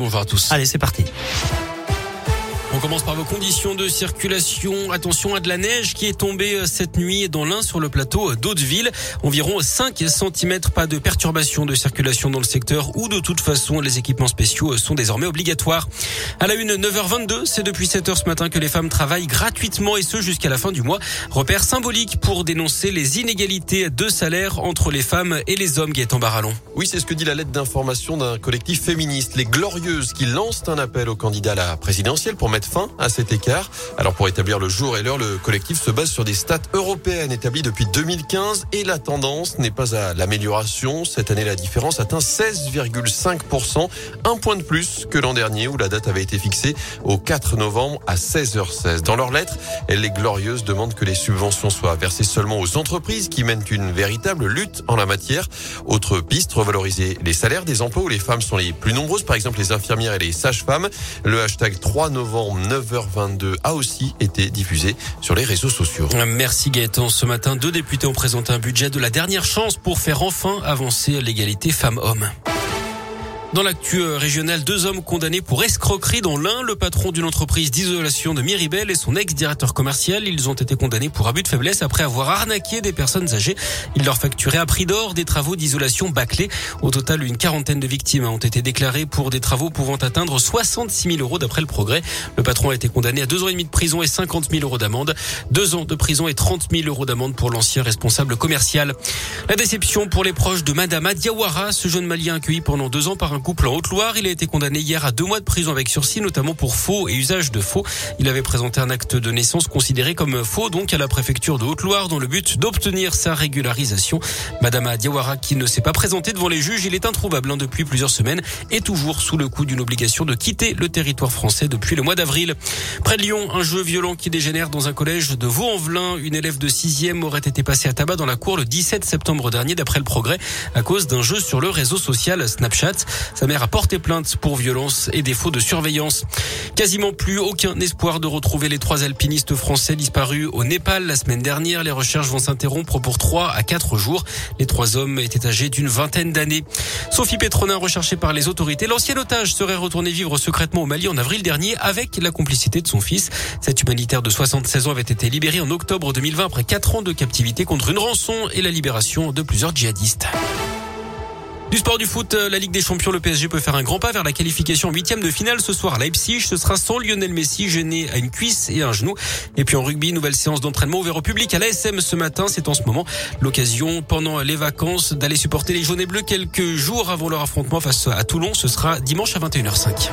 bonjour à tous. Allez, c'est parti. On commence par vos conditions de circulation. Attention à de la neige qui est tombée euh, cette nuit dans l'un sur le plateau d'Hauteville. Environ 5 cm. Pas de perturbation de circulation dans le secteur où de toute façon les équipements spéciaux euh, sont désormais obligatoires. À la une, 9h22, c'est depuis 7h ce matin que les femmes travaillent gratuitement et ce jusqu'à la fin du mois. Repère symbolique pour dénoncer les inégalités de salaire entre les femmes et les hommes, Gaëtan Barallon. Oui, c'est ce que dit la lettre d'information d'un collectif féministe, les Glorieuses, qui lancent un appel aux candidats à la présidentielle pour mettre fin à cet écart. Alors pour établir le jour et l'heure, le collectif se base sur des stats européennes établies depuis 2015 et la tendance n'est pas à l'amélioration. Cette année, la différence atteint 16,5%, un point de plus que l'an dernier où la date avait été fixée au 4 novembre à 16h16. Dans leur lettre, les Glorieuses demandent que les subventions soient versées seulement aux entreprises qui mènent une véritable lutte en la matière. Autre piste, revaloriser les salaires des emplois où les femmes sont les plus nombreuses, par exemple les infirmières et les sages-femmes. Le hashtag 3 novembre 9h22 a aussi été diffusé sur les réseaux sociaux. Merci Gaëtan. Ce matin, deux députés ont présenté un budget de la dernière chance pour faire enfin avancer l'égalité femmes-hommes. Dans l'actu euh, régional, deux hommes condamnés pour escroquerie dans l'un, le patron d'une entreprise d'isolation de Miribel et son ex-directeur commercial. Ils ont été condamnés pour abus de faiblesse après avoir arnaqué des personnes âgées. Ils leur facturaient à prix d'or des travaux d'isolation bâclés. Au total, une quarantaine de victimes ont été déclarées pour des travaux pouvant atteindre 66 000 euros d'après le progrès. Le patron a été condamné à deux ans et demi de prison et 50 000 euros d'amende. Deux ans de prison et 30 000 euros d'amende pour l'ancien responsable commercial. La déception pour les proches de Madame Diawara, ce jeune malien accueilli pendant deux ans par un couple en Haute-Loire. Il a été condamné hier à deux mois de prison avec sursis, notamment pour faux et usage de faux. Il avait présenté un acte de naissance considéré comme faux, donc à la préfecture de Haute-Loire, dans le but d'obtenir sa régularisation. Madame Adiawara, qui ne s'est pas présentée devant les juges, il est introuvable hein, depuis plusieurs semaines et toujours sous le coup d'une obligation de quitter le territoire français depuis le mois d'avril. Près de Lyon, un jeu violent qui dégénère dans un collège de Vaux-en-Velin. Une élève de sixième aurait été passée à tabac dans la cour le 17 septembre dernier, d'après le progrès, à cause d'un jeu sur le réseau social Snapchat. Sa mère a porté plainte pour violence et défaut de surveillance. Quasiment plus aucun espoir de retrouver les trois alpinistes français disparus au Népal la semaine dernière. Les recherches vont s'interrompre pour trois à quatre jours. Les trois hommes étaient âgés d'une vingtaine d'années. Sophie Petronin, recherchée par les autorités, l'ancien otage serait retourné vivre secrètement au Mali en avril dernier avec la complicité de son fils. Cet humanitaire de 76 ans avait été libéré en octobre 2020 après quatre ans de captivité contre une rançon et la libération de plusieurs djihadistes. Du sport du foot, euh, la Ligue des Champions, le PSG peut faire un grand pas vers la qualification huitième de finale ce soir à Leipzig. Ce sera sans Lionel Messi, gêné à une cuisse et un genou. Et puis en rugby, nouvelle séance d'entraînement ouvert au public à l'ASM ce matin. C'est en ce moment l'occasion, pendant les vacances, d'aller supporter les jaunes et bleus quelques jours avant leur affrontement face à Toulon. Ce sera dimanche à 21h05.